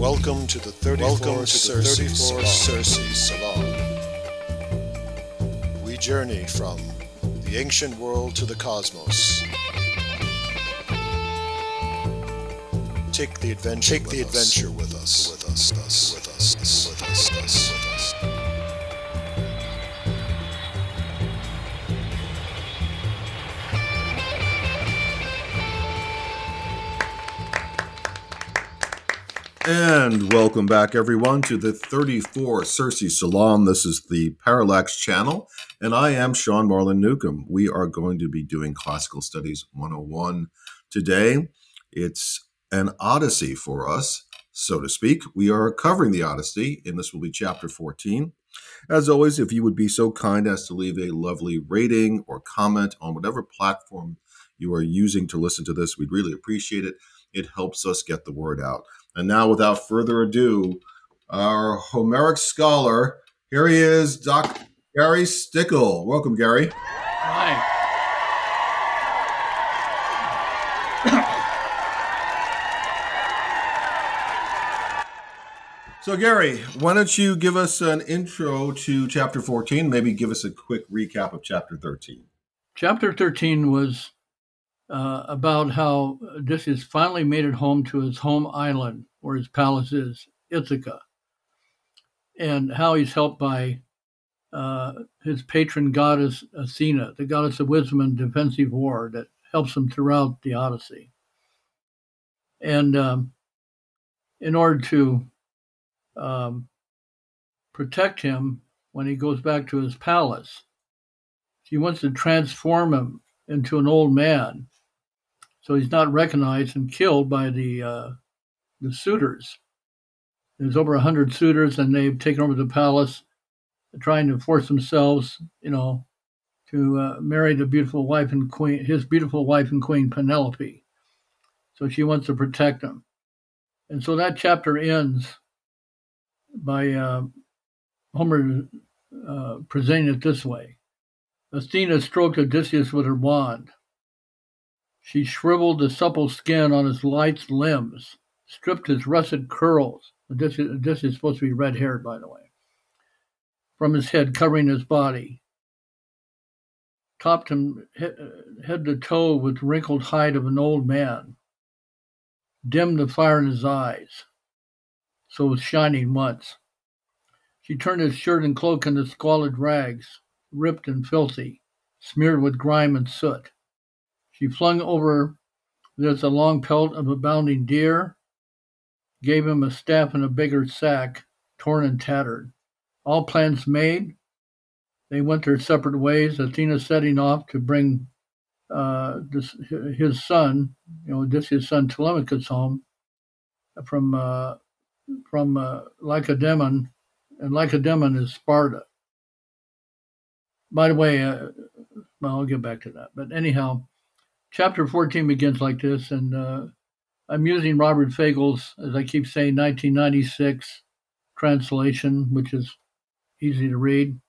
Welcome to the 34 Welcome to Circe, Circe Salon. We journey from the ancient world to the cosmos. Take the adventure. Take the adventure with us. With us. With us. With us. With us. With us. And welcome back, everyone, to the 34 Circe Salon. This is the Parallax channel, and I am Sean Marlin Newcomb. We are going to be doing Classical Studies 101 today. It's an odyssey for us, so to speak. We are covering the Odyssey, and this will be chapter 14. As always, if you would be so kind as to leave a lovely rating or comment on whatever platform you are using to listen to this, we'd really appreciate it. It helps us get the word out. And now, without further ado, our Homeric scholar, here he is, Doc Gary Stickle. Welcome, Gary. Hi. So, Gary, why don't you give us an intro to chapter 14? Maybe give us a quick recap of chapter 13. Chapter 13 was uh, about how Odysseus finally made it home to his home island, where his palace is, Ithaca, and how he's helped by uh, his patron goddess Athena, the goddess of wisdom and defensive war, that helps him throughout the Odyssey. And um, in order to um, protect him when he goes back to his palace, she wants to transform him into an old man so he's not recognized and killed by the uh, the suitors. There's over a hundred suitors, and they've taken over the palace, trying to force themselves, you know, to uh, marry the beautiful wife and queen, his beautiful wife and queen Penelope. So she wants to protect him, and so that chapter ends by uh, Homer uh, presenting it this way: Athena stroked Odysseus with her wand she shriveled the supple skin on his lithe limbs, stripped his russet curls. This is, this is supposed to be red haired, by the way, from his head, covering his body. Topped him head to toe with wrinkled hide of an old man. Dimmed the fire in his eyes, so it was shining once. She turned his shirt and cloak into squalid rags, ripped and filthy, smeared with grime and soot. She flung over this a long pelt of a bounding deer, gave him a staff and a bigger sack, torn and tattered. All plans made, they went their separate ways. Athena setting off to bring uh, this, his son, you know, his son Telemachus home from uh, from uh, Lacedaemon, and Lacedaemon is Sparta. By the way, uh, well, I'll get back to that. But anyhow, chapter 14 begins like this, and uh, I'm using Robert Fagles, as I keep saying, 1996 translation, which is easy to read,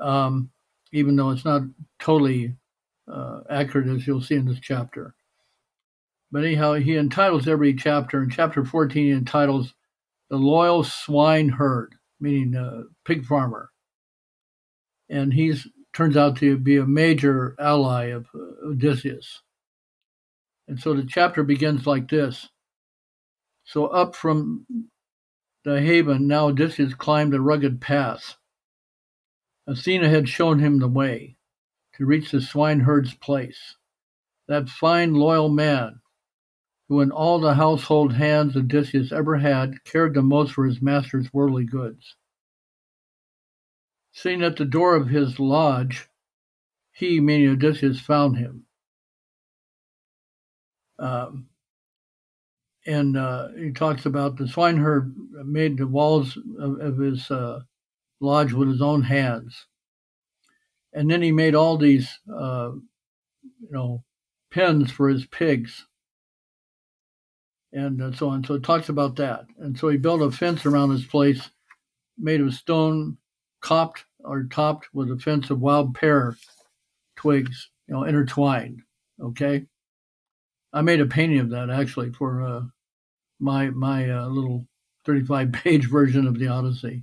um, even though it's not totally uh, accurate, as you'll see in this chapter. But anyhow, he entitles every chapter. In chapter 14, he entitles The Loyal Swine Herd, meaning uh, pig farmer. And he's turns out to be a major ally of Odysseus. And so the chapter begins like this. So up from the haven, now Odysseus climbed a rugged pass. Athena had shown him the way to reach the swineherd's place, that fine, loyal man who, in all the household hands Odysseus ever had, cared the most for his master's worldly goods. Sitting at the door of his lodge, he, meaning Odysseus, found him. Um, and uh, he talks about the swineherd made the walls of, of his uh, lodge with his own hands. And then he made all these, uh, you know, pens for his pigs and uh, so on. So it talks about that. And so he built a fence around his place made of stone copped or topped with a fence of wild pear twigs, you know, intertwined. Okay. I made a painting of that actually for uh, my my uh, little 35 page version of the Odyssey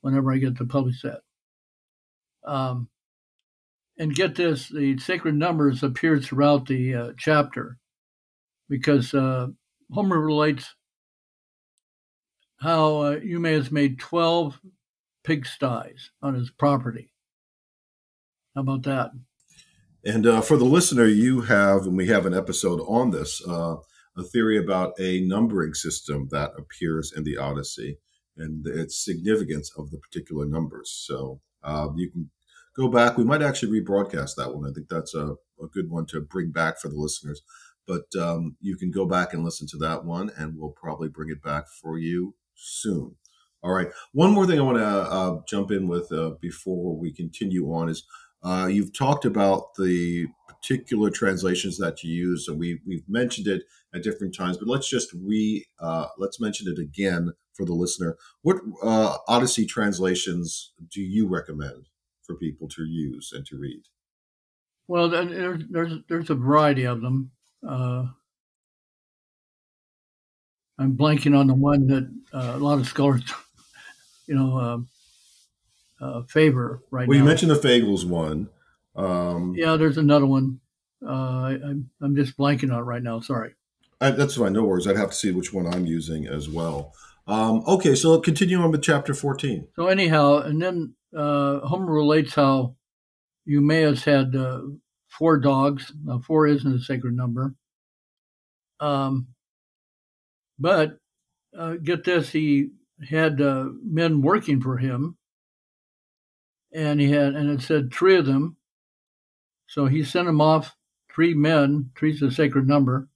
whenever I get to publish that. Um, and get this, the sacred numbers appear throughout the uh, chapter because uh, Homer relates how uh, Eumaeus made 12 pigsties on his property. How about that? And uh, for the listener, you have, and we have an episode on this, uh, a theory about a numbering system that appears in the Odyssey and its significance of the particular numbers. So uh, you can go back. We might actually rebroadcast that one. I think that's a, a good one to bring back for the listeners. But um, you can go back and listen to that one, and we'll probably bring it back for you soon. All right. One more thing I want to uh, jump in with uh, before we continue on is uh, you've talked about the particular translations that you use, and we we've mentioned it at different times. But let's just re uh, let's mention it again for the listener. What uh, Odyssey translations do you recommend for people to use and to read? Well, there's there's, there's a variety of them. Uh, I'm blanking on the one that uh, a lot of scholars, you know, uh, uh, favor right well, now. you mentioned the Fagles one. Um, yeah, there's another one. Uh, I, I'm I'm just blanking on it right now. Sorry. I, that's fine. No worries. I'd have to see which one I'm using as well. Um, okay, so continue on with chapter 14. So anyhow, and then uh, Homer relates how Eumaeus had uh, four dogs. Now, four isn't a sacred number. Um, but uh, get this, he had uh, men working for him, and he had, and it said three of them. So he sent them off, three men, three's a sacred number,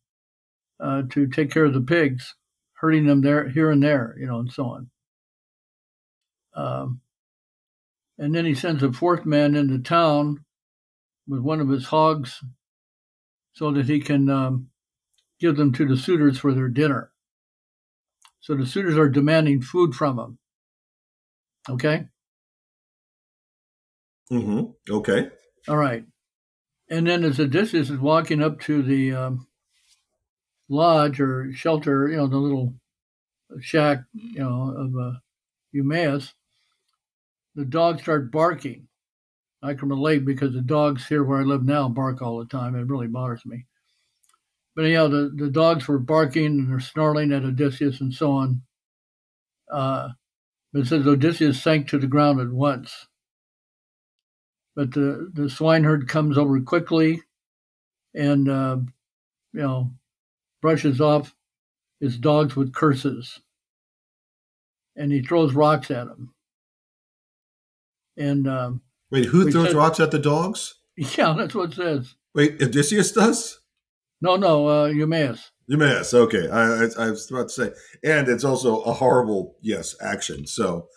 uh, to take care of the pigs, herding them there, here and there, you know, and so on. Um, and then he sends a fourth man into town with one of his hogs so that he can um, give them to the suitors for their dinner. So the suitors are demanding food from him. Okay? Mm-hmm. Okay. All right. And then as Odysseus is walking up to the um, lodge or shelter, you know, the little shack, you know, of uh, Eumaeus, the dogs start barking. I can relate because the dogs here where I live now bark all the time. It really bothers me. But anyhow, the, the dogs were barking and they're snarling at Odysseus and so on. Uh, but it says Odysseus sank to the ground at once. But the, the swineherd comes over quickly and, uh, you know, brushes off his dogs with curses. And he throws rocks at them. And um, wait, who throws said, rocks at the dogs? Yeah, that's what it says. Wait, Odysseus does? No, no, uh, Eumaeus. Eumaeus, okay. I, I, I was about to say, and it's also a horrible, yes, action. So,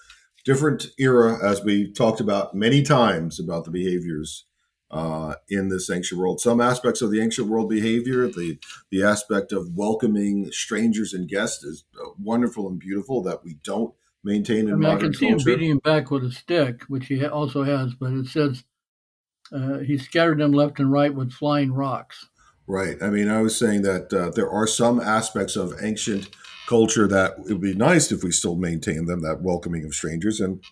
different era, as we talked about many times about the behaviors uh, in this ancient world. Some aspects of the ancient world behavior, the the aspect of welcoming strangers and guests, is uh, wonderful and beautiful that we don't maintain in I mean, I can see culture. him beating him back with a stick, which he also has, but it says uh, he scattered them left and right with flying rocks. Right. I mean, I was saying that uh, there are some aspects of ancient culture that it would be nice if we still maintain them, that welcoming of strangers, and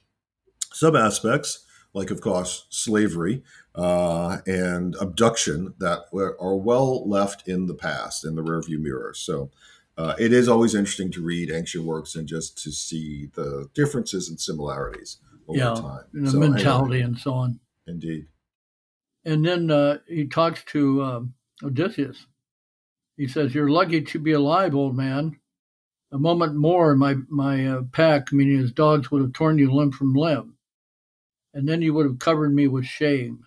some aspects, like, of course, slavery uh, and abduction, that are well left in the past, in the rearview mirror. So uh, it is always interesting to read ancient works and just to see the differences and similarities over yeah, time. and the So, mentality anyway, and so on. indeed. And then uh, he talks to um, Odysseus. He says, "You're lucky to be alive, old man. A moment more, my my uh, pack, meaning his dogs, would have torn you limb from limb, and then you would have covered me with shame."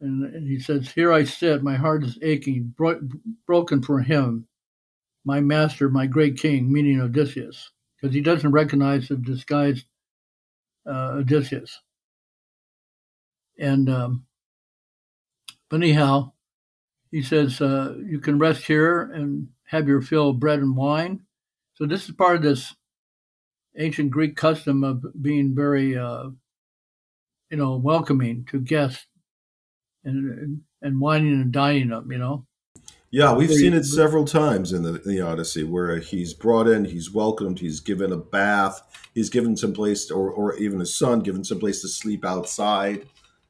And, and he says, "Here I sit. My heart is aching, bro- broken for him, my master, my great king, meaning Odysseus, because he doesn't recognize the disguised uh, Odysseus." And um, but anyhow, he says uh, you can rest here and have your fill of bread and wine. So this is part of this ancient Greek custom of being very, uh, you know, welcoming to guests and and wining and dining them. You know. Yeah, we've seen it several times in the, the Odyssey where he's brought in, he's welcomed, he's given a bath, he's given some place, or, or even his son given some place to sleep outside.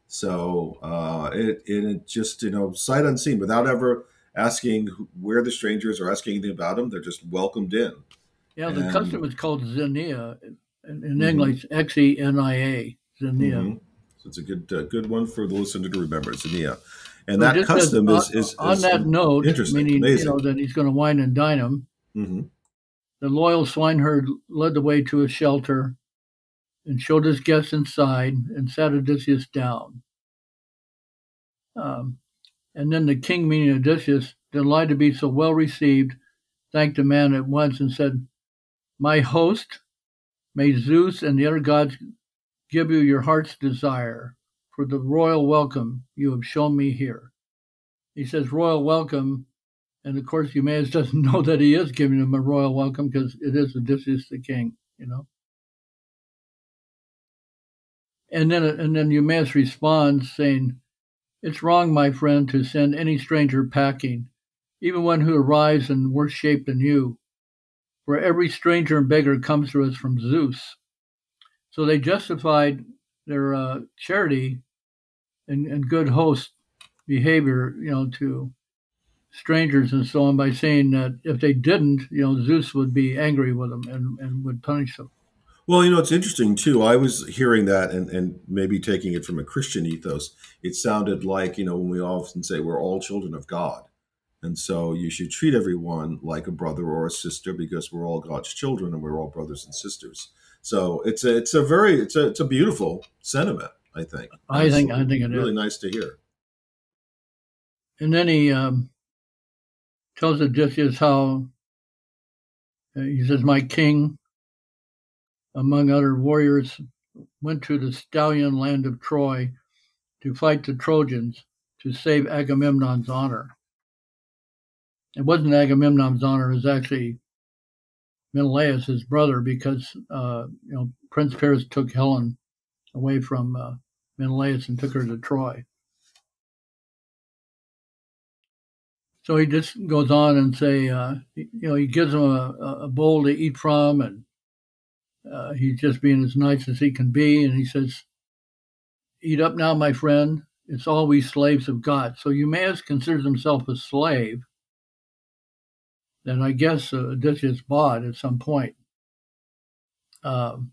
So uh, it, it just you know sight unseen without ever asking where the strangers or asking anything about them. They're just welcomed in. Yeah, the And- custom is called xenia. In, in Mhm. English, X E N I A, xenia. Mhm. So it's a good uh, good one for the listener to remember. xenia. And So that just as- custom is, on, is, on is that note, interesting, meaning amazing. you know that he's going to wine and dine him. Mhm. The loyal swineherd led the way to a shelter and showed his guests inside and sat Odysseus down. Um, and then the king, meaning Odysseus, delighted to be so well received, thanked the man at once and said, My host, may Zeus and the other gods give you your heart's desire for the royal welcome you have shown me here. He says, Royal welcome. And of course, Eumaeus doesn't know that he is giving him a royal welcome because it is Odysseus the king, you know. And then, and then Eumaeus responds saying, It's wrong, my friend, to send any stranger packing, even one who arrives in worse shape than you. For every stranger and beggar comes to us from Zeus. So they justified their uh, charity and, and good host behavior, you know, to strangers and so on by saying that if they didn't, you know, Zeus would be angry with them and, and would punish them. Well, you know, it's interesting too. I was hearing that and, and maybe taking it from a Christian ethos. It sounded like, you know, when we often say we're all children of God. And so you should treat everyone like a brother or a sister because we're all God's children and we're all brothers and sisters. So it's a it's a very it's a it's a beautiful sentiment, I think. I think I think it is. really nice to hear. And then he um, tells Odysseus how uh, he says, "My king, among other warriors, went to the stallion land of Troy to fight the Trojans to save Agamemnon's honor. It wasn't Agamemnon's honor; it was actually Menelaus, his brother, because uh, you know Prince Paris took Helen away from uh, Menelaus and took her to Troy." So he just goes on and say, uh, you know, he gives him a, a bowl to eat from, and uh, he's just being as nice as he can be. And he says, "Eat up now, my friend. It's all we slaves have got." So Eumaeus considers himself a slave Then I guess uh, Odysseus bought at some point. Um,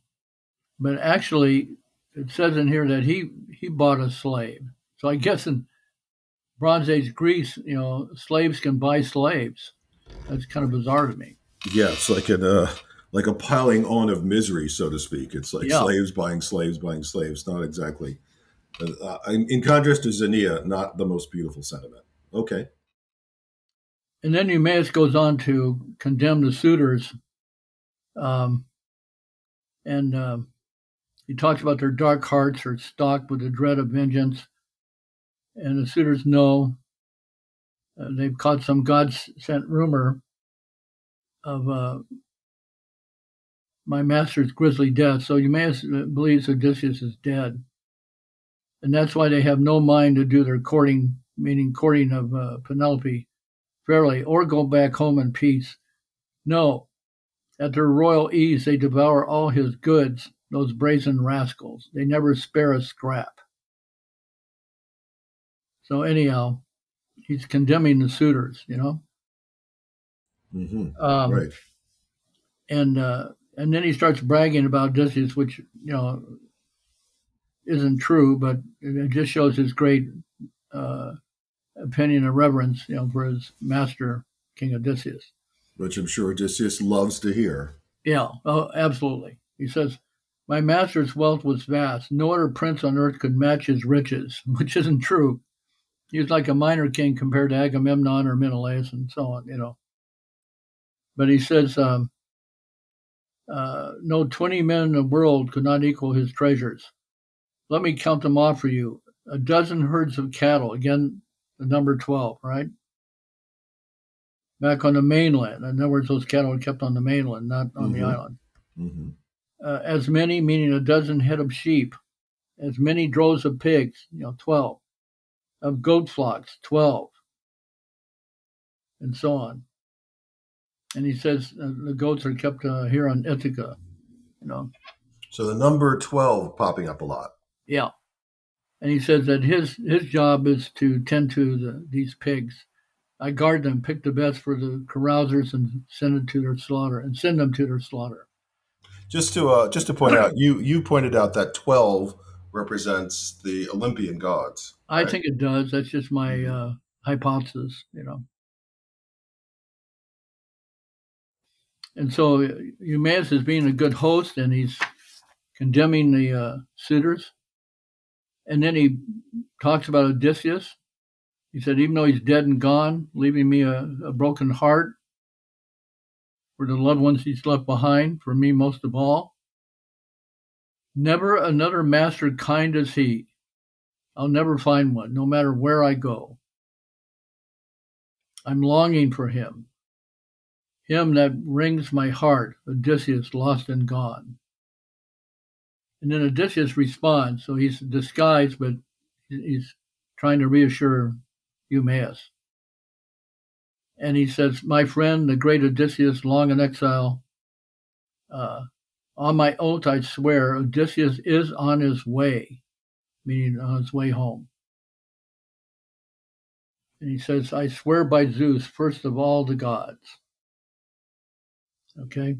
but actually, it says in here that he he bought a slave. So I guess in Bronze Age Greece, you know, slaves can buy slaves. That's kind of bizarre to me. Yeah, it's like an uh, like a piling on of misery, so to speak. It's like Yeah. slaves buying slaves buying slaves. Not exactly. Uh, in, in contrast to Xenia, not the most beautiful sentiment. Okay. And then Eumaeus goes on to condemn the suitors. Um, and um, he talks about their dark hearts are stalked with the dread of vengeance. And the suitors know uh, they've caught some God sent rumor of uh, my master's grisly death. So Eumaeus uh, believes Odysseus is dead. And that's why they have no mind to do their courting, meaning courting of uh, Penelope fairly, or go back home in peace. No, at their royal ease, they devour all his goods, those brazen rascals. They never spare a scrap. So, anyhow, he's condemning the suitors, you know? hmm Um, right. and uh, and then he starts bragging about Odysseus, which you know isn't true, but it just shows his great uh, opinion and reverence, you know, for his master, King Odysseus. Which I'm sure Odysseus loves to hear. Yeah, oh, absolutely. He says, "My master's wealth was vast; no other prince on earth could match his riches," which isn't true. He was like a minor king compared to Agamemnon or Menelaus and so on, you know. But he says, um, uh, "No twenty men in the world could not equal his treasures. Let me count them off for you: a dozen herds of cattle. Again, the number twelve, right?" Back on the mainland. In other words, those cattle are kept on the mainland, not on the Mhm. island hmm uh, as many, meaning a dozen head of sheep, as many droves of pigs, you know, 12, of goat flocks, 12, and so on. And he says uh, the goats are kept uh, here on Ithaca, you know. So the number 12 popping up a lot. Yeah. And he says that his his job is to tend to the, these pigs. I guard them, pick the best for the carousers, and send it to their slaughter, and send them to their slaughter. Just to uh, just to point out, you you pointed out that 12 represents the Olympian gods. I think it does. That's just my uh, hypothesis, you know. And so Eumaeus is being a good host, and he's condemning the uh, suitors. And then he talks about Odysseus. He said, even though he's dead and gone, leaving me a, a broken heart for the loved ones he's left behind, for me most of all. Never another master kind as he. I'll never find one, no matter where I go. I'm longing for him, him that wrings my heart, Odysseus lost and gone. And then Odysseus responds. So he's disguised, but he's trying to reassure Eumaeus. And he says, My friend, the great Odysseus, long in exile, uh, on my oath I swear, Odysseus is on his way, meaning on his way home. And he says, I swear by Zeus, first of all the gods. Okay?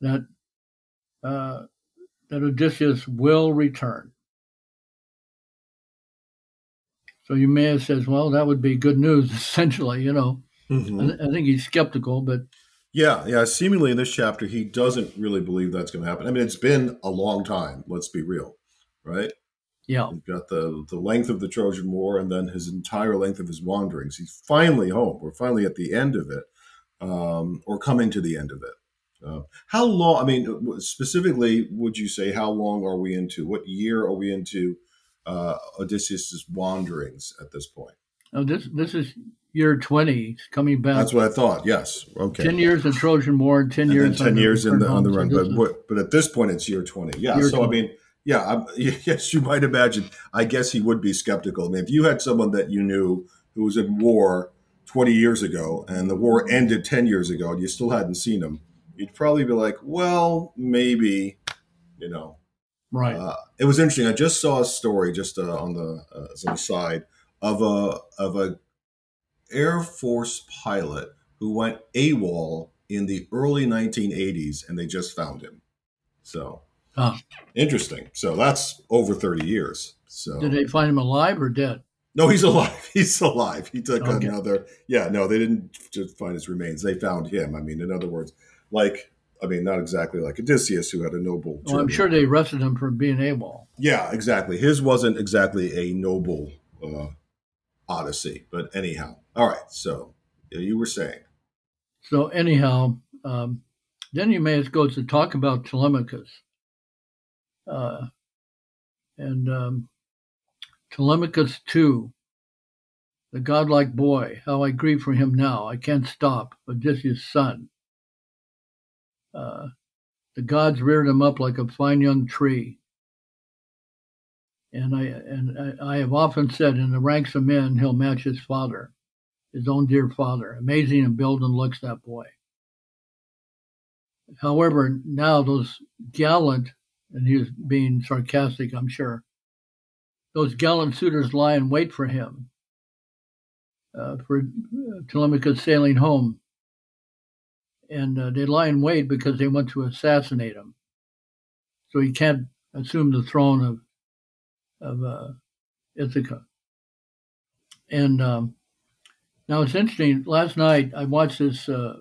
That uh, that Odysseus will return. So Eumaeus says, well, that would be good news, essentially, you know. Mm-hmm. I, I, think he's skeptical, but. Yeah, yeah. Seemingly in this chapter, he doesn't really believe that's going to happen. I mean, it's been a long time, let's be real, right? Yeah. You've got the, the length of the Trojan War and then his entire length of his wanderings. He's finally home. We're finally at the end of it, um, or coming to the end of it. Uh, how long? I mean, specifically, would you say how long are we into? What year are we into uh, Odysseus's wanderings at this point? Oh, this this is year twenty. coming back. That's what I thought. Yes. Okay. Ten years in Trojan War, ten and years. Ten years in the, on the run, but, but but at this point, it's year twenty. Yeah. Year so 20. I mean, yeah, I'm, yes, you might imagine. I guess he would be skeptical. I mean, if you had someone that you knew who was in war 20 years ago and the war ended 10 years ago and you still hadn't seen him, you'd probably be like, well, maybe, you know. Right. Uh, it was interesting. I just saw a story just uh, on the uh, as an aside of a of a Air Force pilot who went AWOL in the early 1980s, and they just found him. So interesting. So that's over 30 years. So did they find him alive or dead? No, he's alive. He's alive. He took okay. another. Yeah, no, they didn't just find his remains. They found him. I mean, in other words, like I mean, not exactly like Odysseus, who had a noble. Well, I'm sure they arrested him for being able. Yeah, exactly. His wasn't exactly a noble uh, odyssey, but anyhow. All right. So you were saying. So anyhow, um, then as goes to talk about Telemachus, uh, and um, Telemachus too, the godlike boy. How I grieve for him now. I can't stop. Odysseus' son uh, the gods reared him up like a fine young tree. And I and I, I have often said, in the ranks of men, he'll match his father, his own dear father. Amazing in build and looks, that boy. However, now those gallant, and he was being sarcastic, I'm sure, those gallant suitors lie in wait for him, uh, for uh, Telemachus sailing home and uh, they lie in wait because they want to assassinate him. So he can't assume the throne of of uh, Ithaca. And um, now it's interesting. Last night I watched this uh,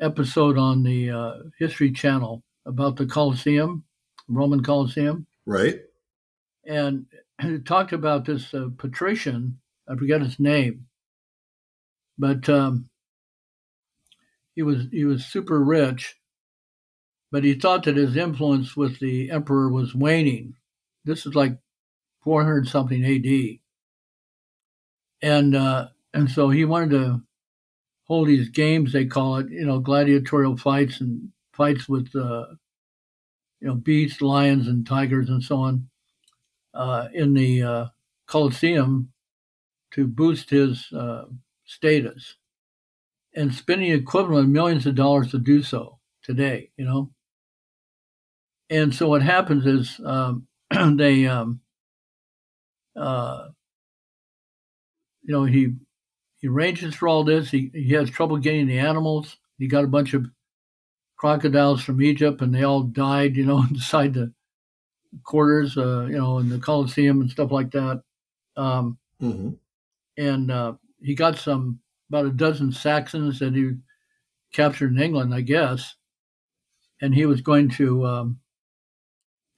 episode on the uh, History Channel about the Colosseum, Roman Colosseum. Right. And talked about this uh, patrician. I forget his name, but um, he was he was super rich, but he thought that his influence with the emperor was waning. This is like 400 something A.D. And uh, and so he wanted to hold these games they call it, you know, gladiatorial fights and fights with uh, you know beasts, lions, and tigers and so on in the uh, Colosseum to boost his uh, status and spending equivalent millions of dollars to do so today, you know. And so what happens is um, they, um, uh, you know, he he arranges for all this. He he has trouble getting the animals. He got a bunch of crocodiles from Egypt, and they all died, you know, inside the quarters, uh, you know, in the Colosseum and stuff like that. Um, Mm-hmm. and uh, he got some about a dozen Saxons that he captured in England, I guess, and he was going to um,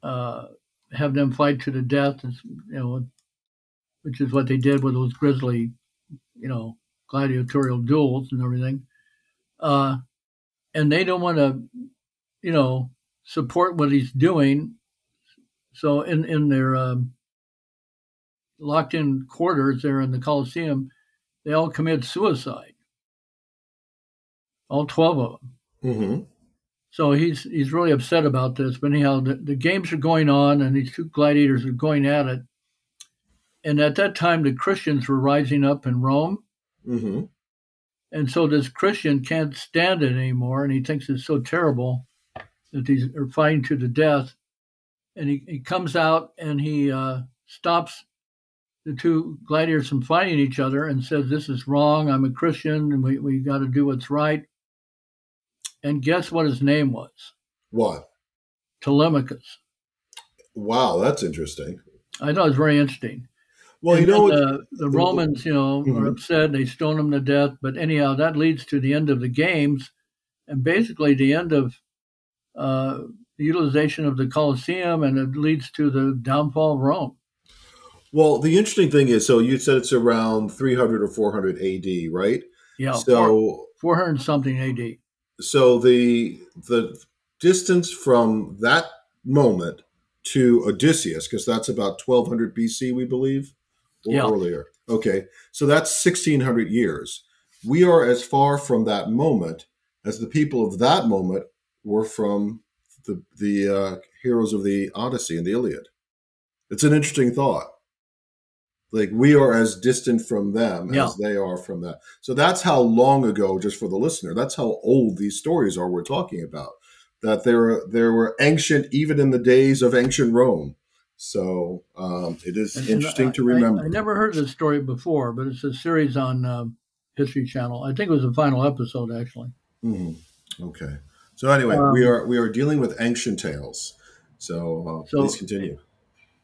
uh, have them fight to the death, you know, which is what they did with those grisly, you know, gladiatorial duels and everything. Uh, and they don't want to, you know, support what he's doing. So in in their um, locked in quarters there in the Colosseum, they all commit suicide. All 12 of them. Mm-hmm. So he's he's really upset about this. But anyhow, the, the games are going on, and these two gladiators are going at it. And at that time, the Christians were rising up in Rome. Mm-hmm. And so this Christian can't stand it anymore, and he thinks it's so terrible that these are fighting to the death. And he, he comes out and he uh, stops the two gladiators from fighting each other and says, This is wrong. I'm a Christian, and we, we got to do what's right. And guess what his name was? What? Telemachus. Wow, that's interesting. I thought it was very interesting. Well, And you know, the, the Romans, you know, Mhm. are upset. They stone him to death. But anyhow, that leads to the end of the games, and basically the end of uh, the utilization of the Colosseum, and it leads to the downfall of Rome. well, the interesting thing is, so you said it's around 300 or 400 AD, right? Yeah, So, four hundred something A.D. so the the distance from that moment to Odysseus, because that's about 1200 BC, we believe, or Yeah. earlier. Okay, so that's 1600 years. We are as far from that moment as the people of that moment were from the the uh, heroes of the Odyssey and the Iliad. It's an interesting thought. Like we are as distant from them Yeah. as they are from that. So that's how long ago, just for the listener, that's how old these stories are we're talking about. That there were there were ancient even in the days of ancient Rome. So um, it is And- and interesting I- to remember. I, I never heard this story before, but it's a series on uh, History Channel. I think it was the final episode, actually. Mhm. Okay. So anyway, Um, we are we are dealing with ancient tales. So, uh, So- please continue.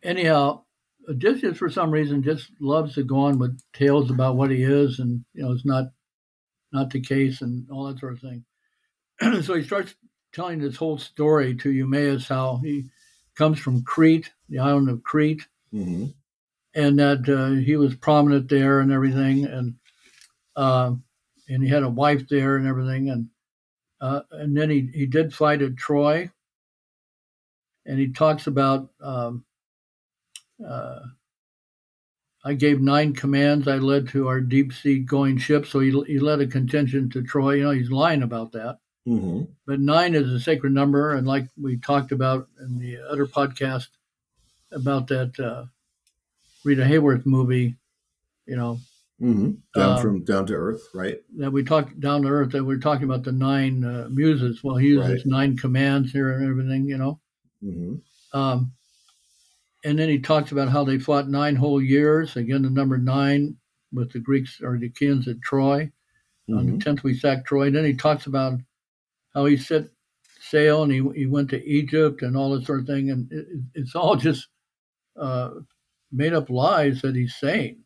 anyhow, Odysseus for some reason just loves to go on with tales about what he is, and you know it's not not the case, and all that sort of thing. so he starts telling this whole story to Eumaeus how he comes from Crete, the island of Crete, hmm and that uh, he was prominent there and everything, and uh, and he had a wife there and everything, and uh, and then he he did fight at Troy, and he talks about. Um, uh, I gave nine commands. I led to our deep sea going ship, so he he led a contingent to Troy. You know, he's lying about that. Hmm but nine is a sacred number, and like we talked about in the other podcast about that uh, Rita Hayworth movie, you know, hmm Down Um, from down to earth, right? that we talked down to earth, that we are talking about the nine uh, muses. Well, he uses Right. nine commands here and everything, you know. hmm Um, and then he talks about how they fought nine whole years. Again, the number nine with the Greeks or the Achaeans at Troy. On hmm the tenth, we sacked Troy. And then he talks about how he set sail and he, he went to Egypt and all this sort of thing. And it- it's all just uh, made up lies that he's saying.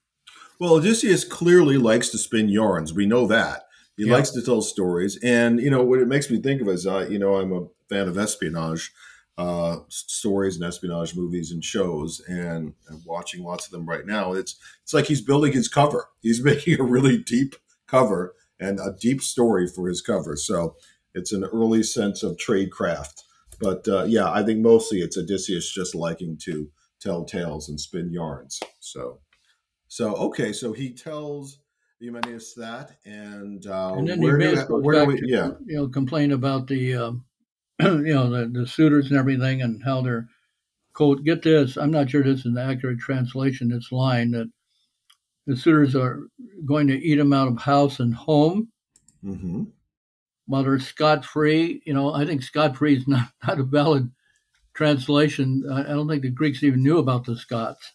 Well, Odysseus clearly likes to spin yarns. We know that. He Yeah. likes to tell stories. And, you know, what it makes me think of is, uh, you know, I'm a fan of espionage uh, stories and espionage movies and shows, and I'm watching lots of them right now. It's it's like he's building his cover. He's making a really deep cover and a deep story for his cover. So it's an early sense of tradecraft. But uh, yeah, I think mostly it's Odysseus just liking to tell tales and spin yarns. So so okay, so he tells Eumaeus that, and, uh, And then where, do, where do back we? to, Yeah, you know, complain about the, um, you know, the, the suitors and everything and how they're, quote, get this, I'm not sure this is an accurate translation, this line that the suitors are going to eat him out of house and home Mm-hmm. While they're scot free, you know, I think scot free is not, not a valid translation. I, I don't think the Greeks even knew about the Scots.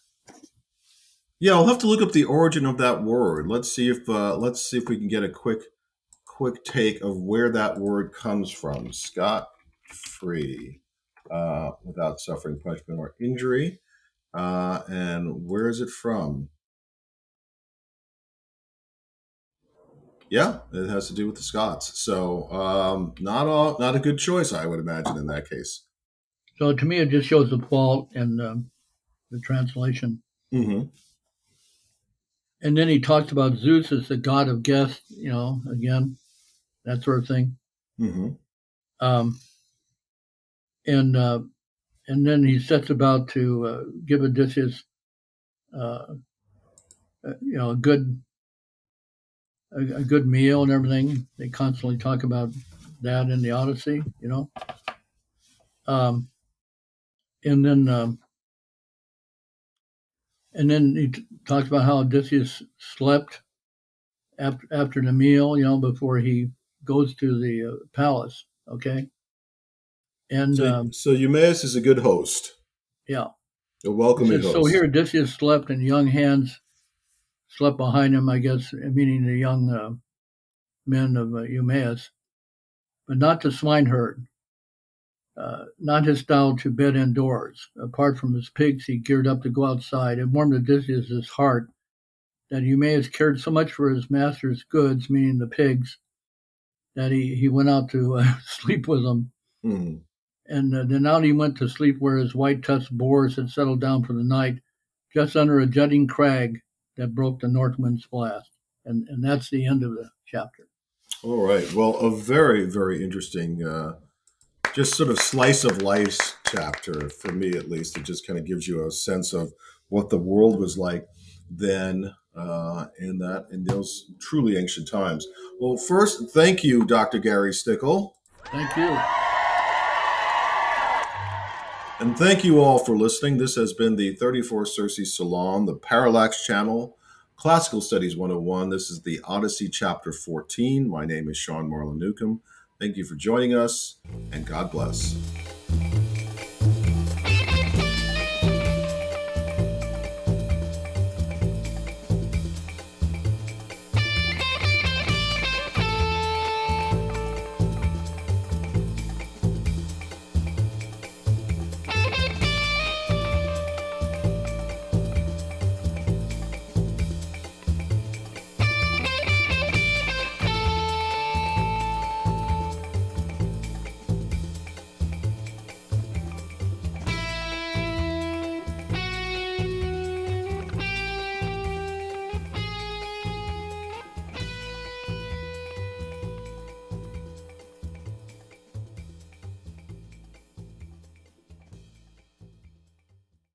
Yeah, I'll have to look up the origin of that word. Let's see if uh, let's see if we can get a quick quick take of where that word comes from. Scot free, uh, without suffering punishment or injury, uh, and where is it from? Yeah, it has to do with the Scots. So um, not a not a good choice, I would imagine, in that case. So to me, it just shows the fault in um, the translation. Mm-hmm. And then he talks about Zeus as the god of guests, you know, again, that sort of thing. Mm-hmm. Um, and uh, and then he sets about to uh, give Odysseus, uh, uh, you know, a good a, a, good meal and everything. They constantly talk about that in the Odyssey, you know. Um, and then um, and then he t- talks about how Odysseus slept after after the meal, you know, before he goes to the uh, palace. Okay. And so, um, so Eumaeus is a good host. Yeah. A welcoming so, host. So here Odysseus slept, and young hands slept behind him. I guess meaning the young uh, men of uh, Eumaeus, but not the swineherd. Uh, not his style to bed indoors. Apart from his pigs, he geared up to go outside. It warmed Odysseus' heart that Eumaeus cared so much for his master's goods, meaning the pigs, that he, he went out to uh, sleep with them. Mm-hmm. And uh, then out he went to sleep where his white tusked boars had settled down for the night, just under a jutting crag that broke the north wind's blast. And, and that's the end of the chapter. All right. Well, a very, very interesting, uh, just sort of slice of life chapter for me, at least. It just kind of gives you a sense of what the world was like then uh, in that in those truly ancient times. Well, first, thank you, Dr. Gary Stickle. Thank you. And thank you all for listening. This has been the 34 Circe Salon, the Parallax Channel, Classical Studies 101. This is the Odyssey, Chapter 14. My name is Sean Marlin Newcomb. Thank you for joining us, and God bless.